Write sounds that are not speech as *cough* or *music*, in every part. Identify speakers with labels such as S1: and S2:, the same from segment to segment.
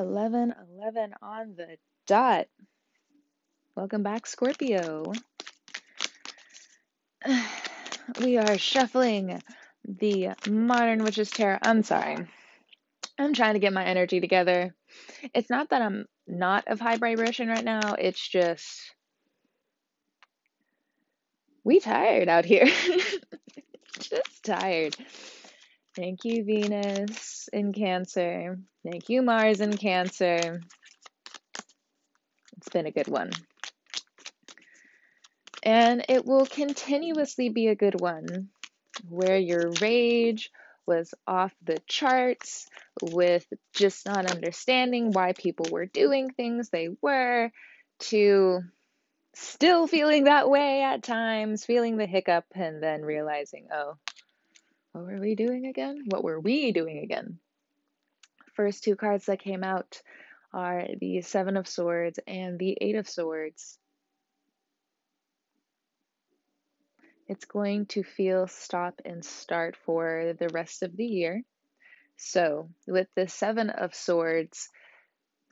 S1: 11 11 on the dot. Welcome back, Scorpio. *sighs* We are shuffling the Modern Witches Tarot. I'm sorry. I'm trying to get my energy together. It's not that I'm not of high vibration right now, it's just we tired out here. *laughs* just tired. Thank you, Venus in Cancer. Thank you, Mars in Cancer. It's been a good one. And it will continuously be a good one where your rage was off the charts with just not understanding why people were doing things they were to still feeling that way at times, feeling the hiccup, and then realizing, oh, what were we doing again? What were we doing again? First two cards that came out are the Seven of Swords and the Eight of Swords. It's going to feel stop and start for the rest of the year. So, with the Seven of Swords,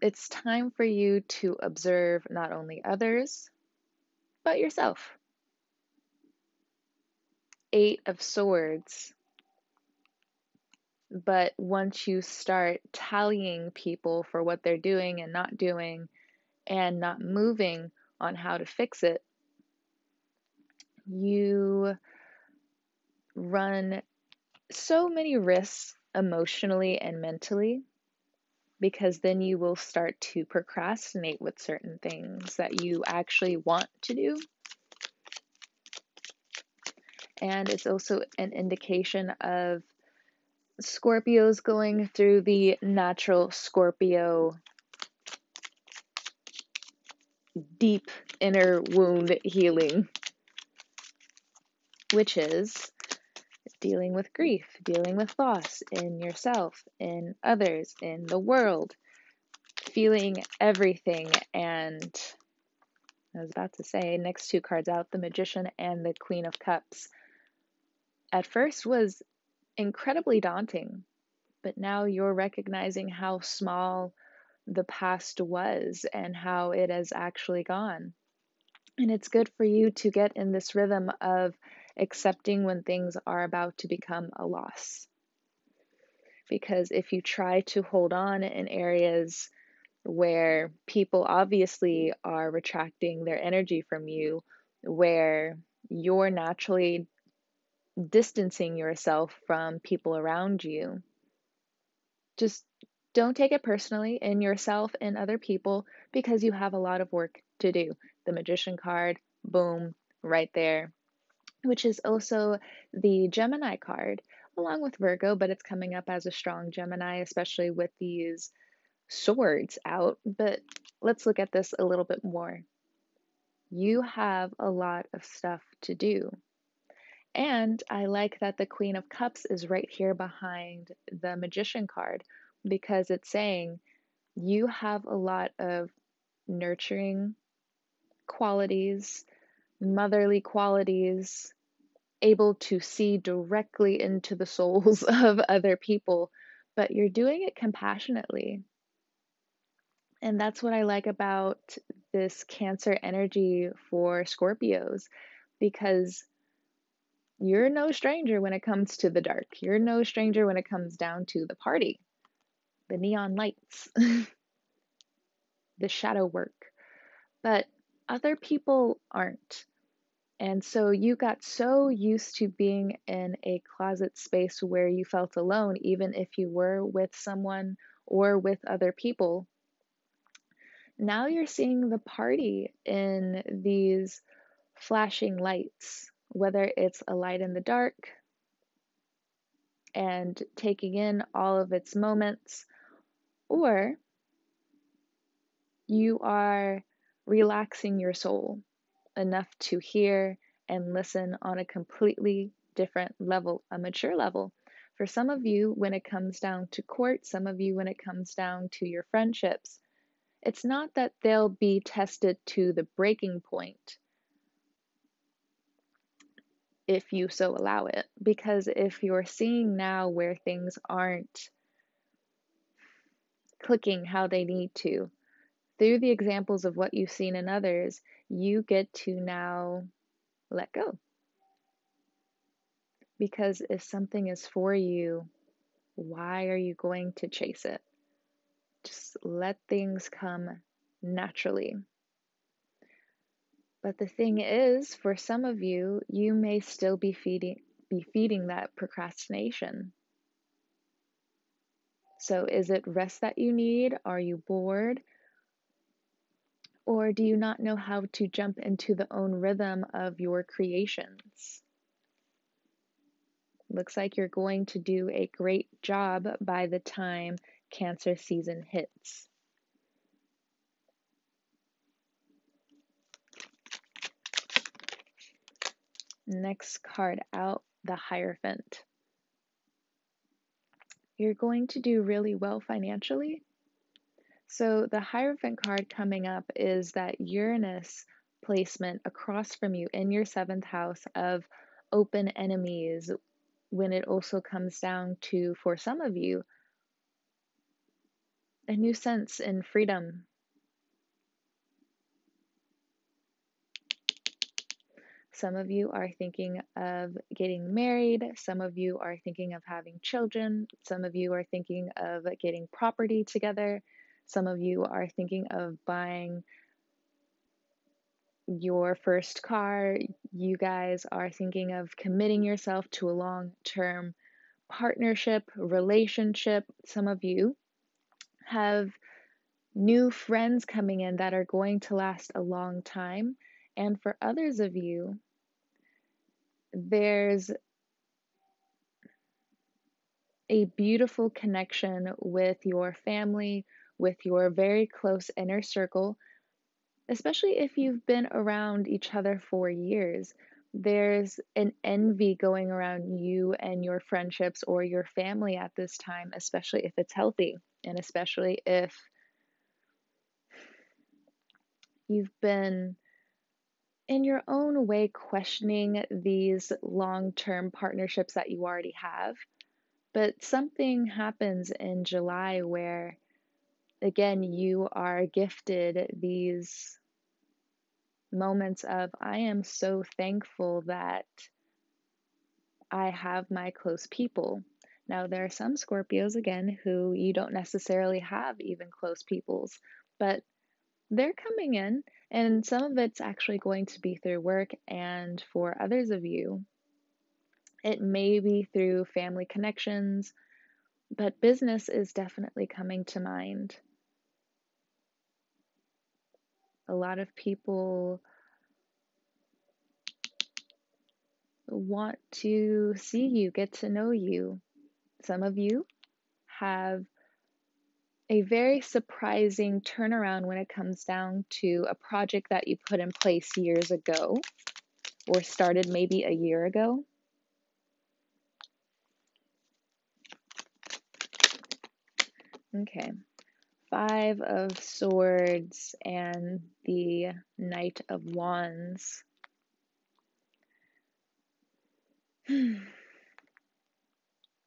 S1: it's time for you to observe not only others, but yourself. Eight of Swords but once you start tallying people for what they're doing and not doing and not moving on how to fix it, you run so many risks emotionally and mentally because then you will start to procrastinate with certain things that you actually want to do. And it's also an indication of Scorpios going through the natural Scorpio deep inner wound healing, which is dealing with grief, dealing with loss in yourself, in others, in the world, feeling everything. And I was about to say, next two cards out, the Magician and the Queen of Cups. At first was incredibly daunting. But now you're recognizing how small the past was and how it has actually gone. And it's good for you to get in this rhythm of accepting when things are about to become a loss. Because if you try to hold on in areas where people obviously are retracting their energy from you, where you're naturally distancing yourself from people around you. Just don't take it personally in yourself and other people because you have a lot of work to do. The Magician card, boom, right there, which is also the Gemini card, along with Virgo, but it's coming up as a strong Gemini, especially with these swords out. But let's look at this a little bit more. You have a lot of stuff to do. And I like that the Queen of Cups is right here behind the Magician card because it's saying you have a lot of nurturing qualities, motherly qualities, able to see directly into the souls *laughs* of other people, but you're doing it compassionately. And that's what I like about this Cancer energy for Scorpios because you're no stranger when it comes to the dark. You're no stranger when it comes down to the party, the neon lights, *laughs* the shadow work. But other people aren't. And so you got so used to being in a closet space where you felt alone, even if you were with someone or with other people. Now you're seeing the party in these flashing lights whether it's a light in the dark and taking in all of its moments, or you are relaxing your soul enough to hear and listen on a completely different level, a mature level. For some of you, when it comes down to court, some of you, when it comes down to your friendships, it's not that they'll be tested to the breaking point if you so allow it. Because if you're seeing now where things aren't clicking how they need to. Through the examples of what you've seen in others, you get to now let go. Because if something is for you, why are you going to chase it? Just let things come naturally. But the thing is, for some of you, you may still be feeding be feeding that procrastination. So is it rest that you need? Are you bored? Or do you not know how to jump into the own rhythm of your creations? Looks like you're going to do a great job by the time Cancer season hits. Next card out the Hierophant. You're going to do really well financially. So, the Hierophant card coming up is that Uranus placement across from you in your seventh house of open enemies, when it also comes down to, for some of you, a new sense in freedom. Some of you are thinking of getting married. Some of you are thinking of having children. Some of you are thinking of getting property together. Some of you are thinking of buying your first car. You guys are thinking of committing yourself to a long term partnership, relationship. Some of you have new friends coming in that are going to last a long time. And for others of you, there's a beautiful connection with your family, with your very close inner circle, especially if you've been around each other for years. There's an envy going around you and your friendships or your family at this time, especially if it's healthy and especially if you've been in your own way questioning these long term partnerships that you already have. But something happens in July where, again, you are gifted these moments of, I am so thankful that I have my close people. Now, there are some Scorpios, again, who you don't necessarily have even close peoples, but they're coming in, and some of it's actually going to be through work, and for others of you, it may be through family connections, but business is definitely coming to mind. A lot of people want to see you, get to know you. Some of you have a very surprising turnaround when it comes down to a project that you put in place years ago or started maybe a year ago. Okay. Five of Swords and the Knight of Wands. Hmm.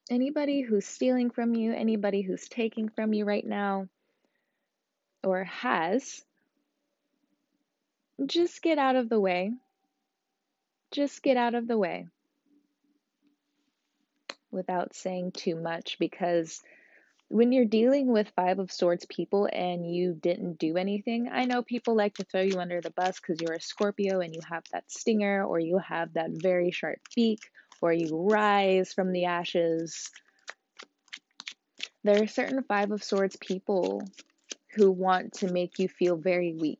S1: Anybody who's stealing from you, anybody who's taking from you right now, or has, just get out of the way. Just get out of the way without saying too much because when you're dealing with Five of Swords people and you didn't do anything, I know people like to throw you under the bus because you're a Scorpio and you have that stinger or you have that very sharp beak or you rise from the ashes. There are certain Five of Swords people who want to make you feel very weak.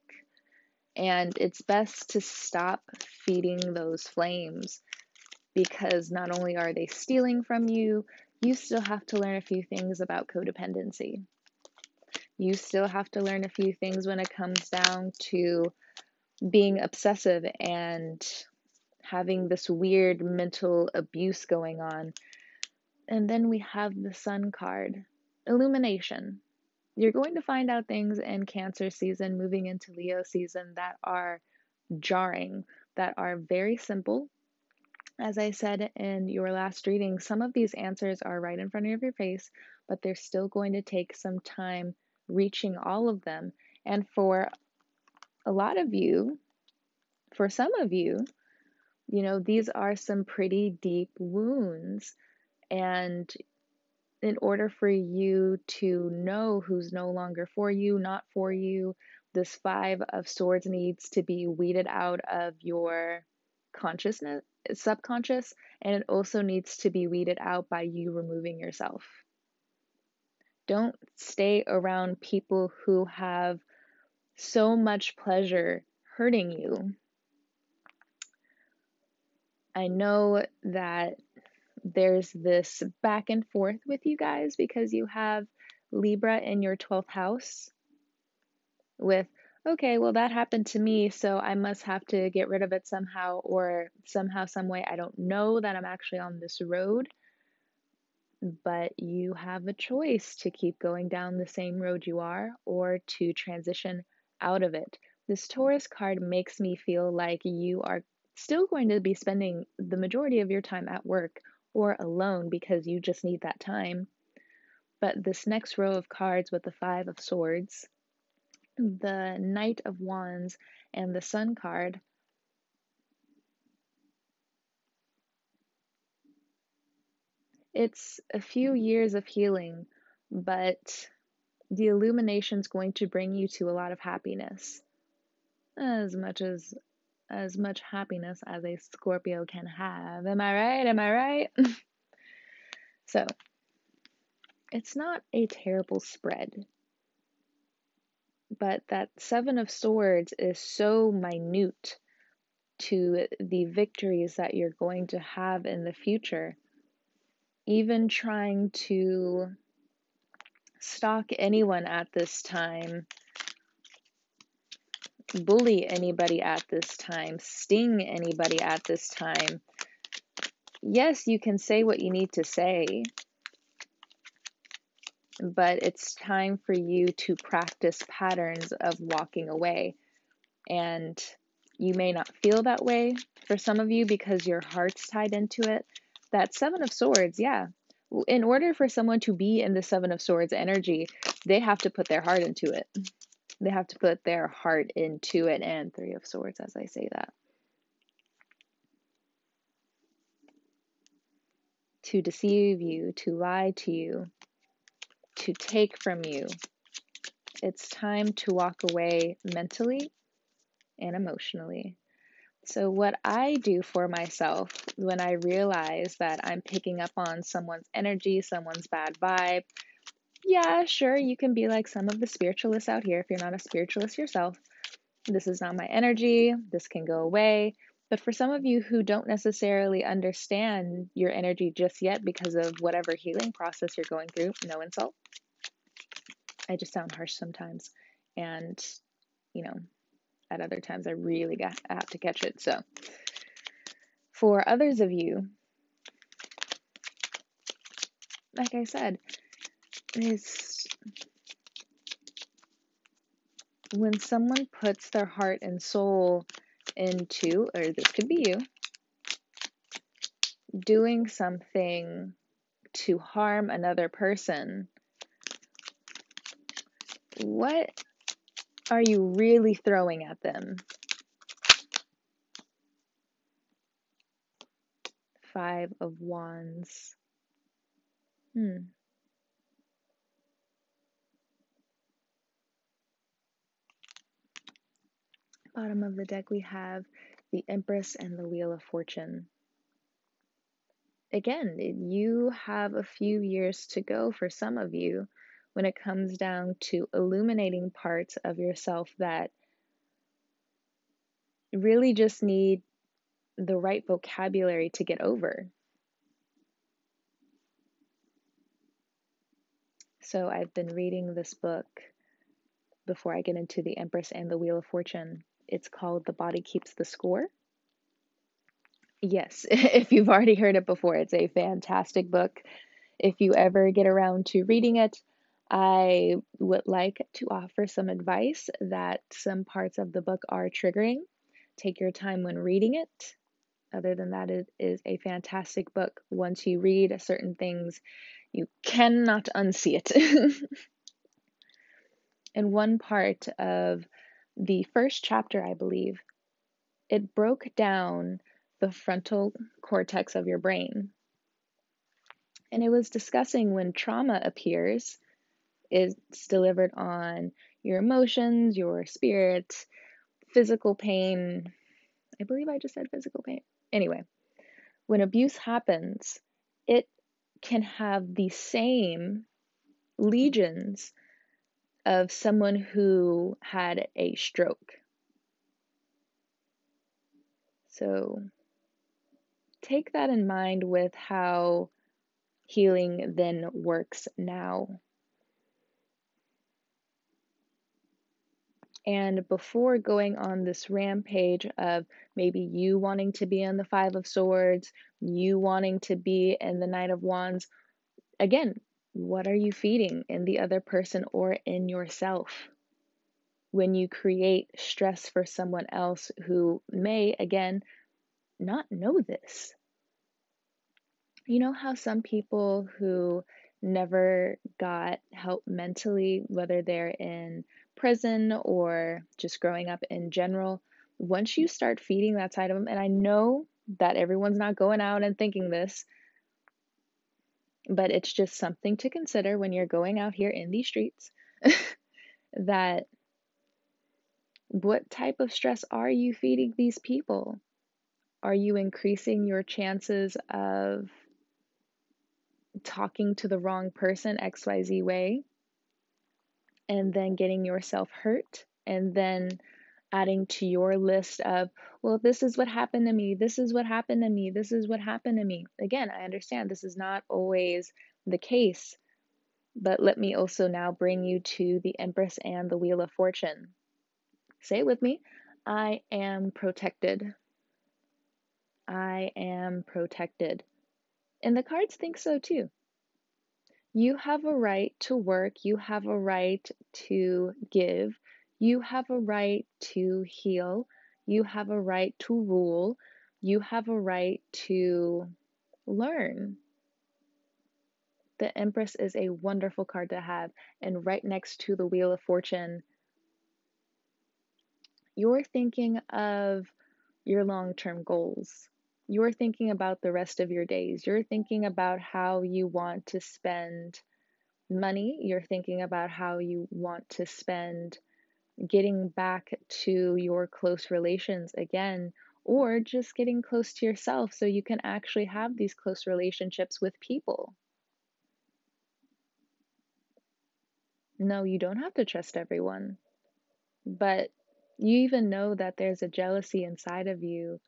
S1: And it's best to stop feeding those flames because not only are they stealing from you, you still have to learn a few things about codependency. You still have to learn a few things when it comes down to being obsessive and having this weird mental abuse going on. And then we have the Sun card illumination. You're going to find out things in Cancer season, moving into Leo season, that are jarring, that are very simple. As I said in your last reading, some of these answers are right in front of your face, but they're still going to take some time reaching all of them. And for a lot of you, for some of you, you know, these are some pretty deep wounds. And in order for you to know who's no longer for you, not for you, this five of swords needs to be weeded out of your consciousness, subconscious, and it also needs to be weeded out by you removing yourself. Don't stay around people who have so much pleasure hurting you. I know that there's this back and forth with you guys because you have Libra in your 12th house with, okay, well, that happened to me, so I must have to get rid of it somehow, or somehow, some way. I don't know that I'm actually on this road, but you have a choice to keep going down the same road you are or to transition out of it. This Taurus card makes me feel like you are still going to be spending the majority of your time at work or alone because you just need that time. But this next row of cards with the Five of Swords, the Knight of Wands, and the Sun card it's a few years of healing, but the illumination is going to bring you to a lot of happiness. As much as as much happiness as a Scorpio can have. Am I right? Am I right? *laughs* so, it's not a terrible spread. But that 7 of swords is so minute to the victories that you're going to have in the future. Even trying to stalk anyone at this time bully anybody at this time, sting anybody at this time. Yes, you can say what you need to say, but it's time for you to practice patterns of walking away. And you may not feel that way for some of you because your heart's tied into it. That Seven of Swords, yeah. In order for someone to be in the Seven of Swords energy, they have to put their heart into it they have to put their heart into it and three of swords as i say that. To deceive you to lie to you to take from you. It's time to walk away mentally and emotionally. So, what I do for myself when I realize that I'm picking up on someone's energy, someone's bad vibe, yeah, sure, you can be like some of the spiritualists out here if you're not a spiritualist yourself. This is not my energy, this can go away. But for some of you who don't necessarily understand your energy just yet because of whatever healing process you're going through, no insult. I just sound harsh sometimes. And, you know, at other times I really got, I have to catch it. So, for others of you, like I said, is when someone puts their heart and soul into, or this could be you, doing something to harm another person, what are you really throwing at them? Five of Wands. Hmm. Bottom of the deck, we have the Empress and the Wheel of Fortune. Again, you have a few years to go for some of you when it comes down to illuminating parts of yourself that really just need the right vocabulary to get over. So, I've been reading this book before I get into The Empress and the Wheel of Fortune. It's called The Body Keeps the Score. Yes, *laughs* if you've already heard it before, it's a fantastic book. If you ever get around to reading it, I would like to offer some advice that some parts of the book are triggering. Take your time when reading it. Other than that, it is a fantastic book. Once you read certain things, you cannot unsee it. *laughs* and one part of the first chapter, I believe, it broke down the frontal cortex of your brain. And it was discussing when trauma appears, it's delivered on your emotions, your spirit, physical pain. I believe I just said physical pain. Anyway, when abuse happens, it can have the same legions of someone who had a stroke. So take that in mind with how healing then works now. And before going on this rampage of maybe you wanting to be in the Five of Swords, you wanting to be in the Knight of Wands, again, what are you feeding in the other person or in yourself? When you create stress for someone else who may, again, not know this. You know how some people who never got help mentally, whether they're in prison or just growing up in general, once you start feeding that side of them, and I know that everyone's not going out and thinking this, but it's just something to consider when you're going out here in these streets *laughs* that what type of stress are you feeding these people? Are you increasing your chances of talking to the wrong person XYZ way and then getting yourself hurt and then adding to your list of, well, this is what happened to me, this is what happened to me, this is what happened to me. Again, I understand this is not always the case, but let me also now bring you to the Empress and the Wheel of Fortune. Say it with me I am protected. I am protected. And the cards think so too. You have a right to work, you have a right to give, you have a right to heal. You have a right to rule. You have a right to learn. The Empress is a wonderful card to have. And right next to the Wheel of Fortune, you're thinking of your long term goals. You're thinking about the rest of your days. You're thinking about how you want to spend money. You're thinking about how you want to spend getting back to your close relations again, or just getting close to yourself so you can actually have these close relationships with people. No, you don't have to trust everyone, but you even know that there's a jealousy inside of you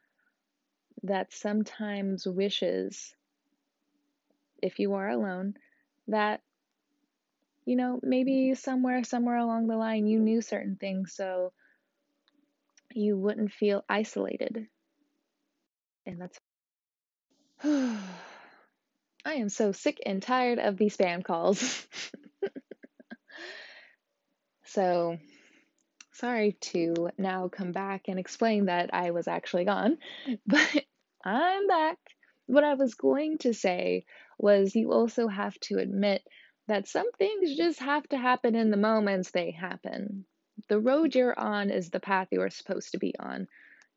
S1: that sometimes wishes, if you are alone, that you know, maybe somewhere, somewhere along the line, you knew certain things so you wouldn't feel isolated. And that's. *sighs* I am so sick and tired of these spam calls. *laughs* so, sorry to now come back and explain that I was actually gone, *laughs* but I'm back. What I was going to say was you also have to admit that some things just have to happen in the moments they happen. The road you're on is the path you are supposed to be on.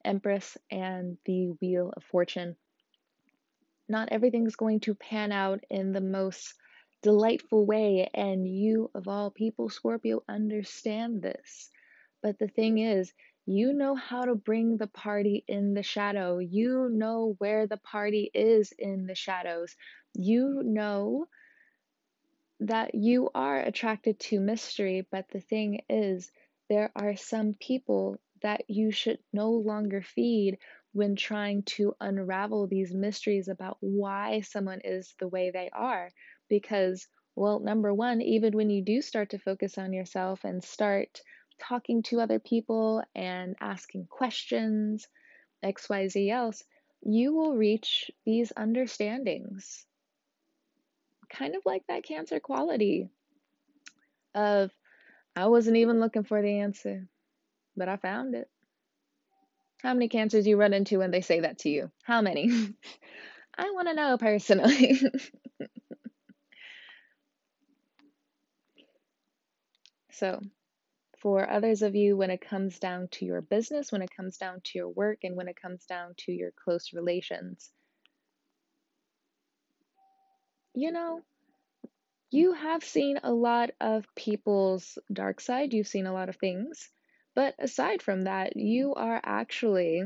S1: Empress and the Wheel of Fortune. Not everything's going to pan out in the most delightful way, and you, of all people, Scorpio, understand this. But the thing is, you know how to bring the party in the shadow. You know where the party is in the shadows. You know that you are attracted to mystery, but the thing is, there are some people that you should no longer feed when trying to unravel these mysteries about why someone is the way they are. Because, well, number one, even when you do start to focus on yourself and start talking to other people and asking questions, XYZ else, you will reach these understandings kind of like that cancer quality of I wasn't even looking for the answer, but I found it. How many cancers you run into when they say that to you? How many? *laughs* I want to know personally. *laughs* so, For others of you, when it comes down to your business, when it comes down to your work, and when it comes down to your close relations, you know, you have seen a lot of people's dark side, you've seen a lot of things, but aside from that, you are actually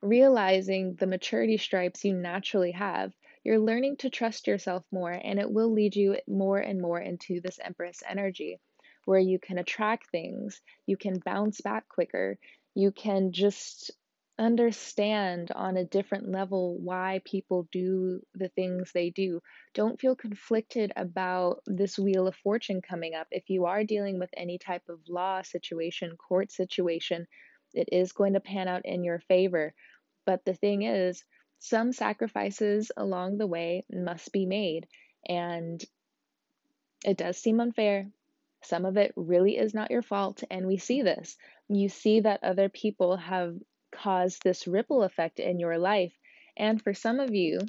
S1: realizing the maturity stripes you naturally have. You're learning to trust yourself more, and it will lead you more and more into this Empress energy where you can attract things, you can bounce back quicker, you can just understand on a different level why people do the things they do. Don't feel conflicted about this wheel of fortune coming up. If you are dealing with any type of law situation, court situation, it is going to pan out in your favor. But the thing is, some sacrifices along the way must be made. And it does seem unfair. Some of it really is not your fault. And we see this. You see that other people have cause this ripple effect in your life. And for some of you,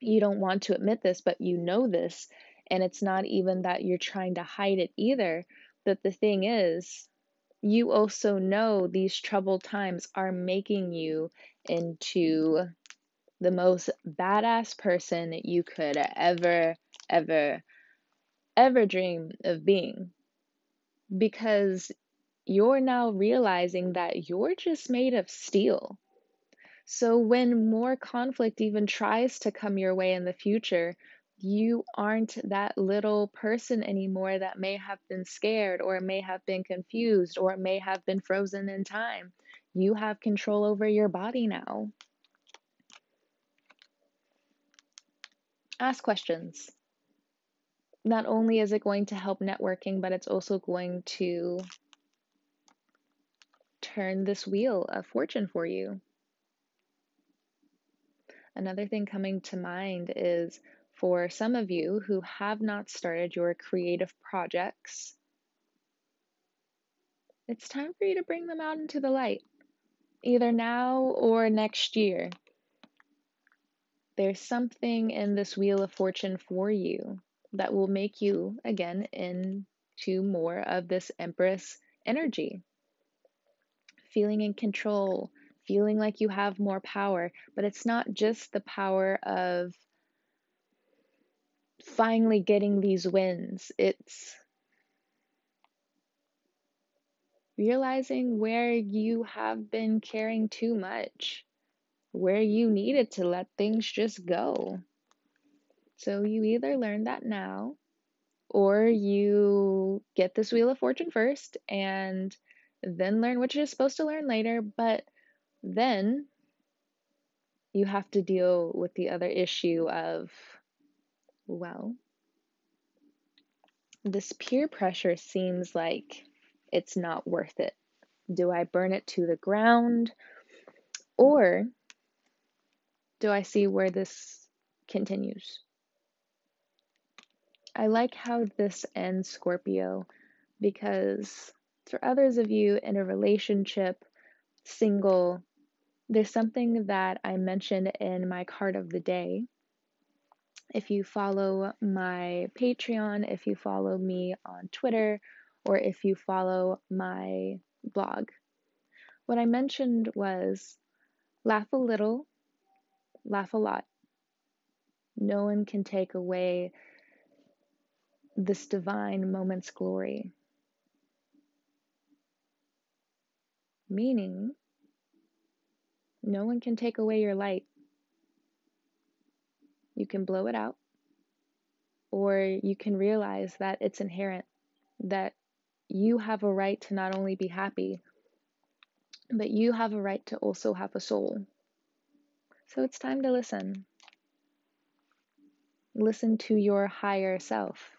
S1: you don't want to admit this, but you know this. And it's not even that you're trying to hide it either. But the thing is, you also know these troubled times are making you into the most badass person you could ever, ever, ever dream of being. Because you're now realizing that you're just made of steel. So when more conflict even tries to come your way in the future, you aren't that little person anymore that may have been scared or may have been confused or may have been frozen in time. You have control over your body now. Ask questions. Not only is it going to help networking, but it's also going to turn this wheel of fortune for you. Another thing coming to mind is for some of you who have not started your creative projects, it's time for you to bring them out into the light, either now or next year. There's something in this wheel of fortune for you that will make you again into more of this Empress energy feeling in control, feeling like you have more power. But it's not just the power of finally getting these wins, it's realizing where you have been caring too much, where you needed to let things just go. So you either learn that now or you get this Wheel of Fortune first and then learn what you're supposed to learn later, but then you have to deal with the other issue of, well, this peer pressure seems like it's not worth it. Do I burn it to the ground? Or do I see where this continues? I like how this ends, Scorpio, because for others of you in a relationship, single, there's something that I mentioned in my card of the day. If you follow my Patreon, if you follow me on Twitter, or if you follow my blog, what I mentioned was laugh a little, laugh a lot. No one can take away this divine moment's glory. Meaning, no one can take away your light. You can blow it out, or you can realize that it's inherent, that you have a right to not only be happy, but you have a right to also have a soul. So it's time to listen. Listen to your higher self,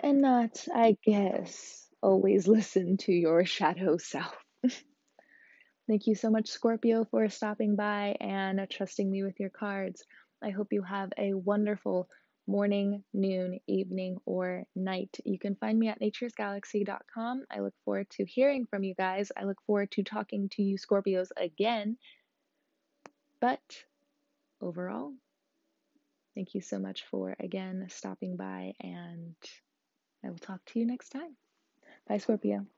S1: and not, I guess, always *laughs* listen to your shadow self. *laughs* Thank you so much, Scorpio, for stopping by and trusting me with your cards. I hope you have a wonderful morning, noon, evening, or night. You can find me at naturesgalaxy.com. I look forward to hearing from you guys. I look forward to talking to you, Scorpios, again. But overall, thank you so much for again stopping by, and I will talk to you next time. Bye, Scorpio.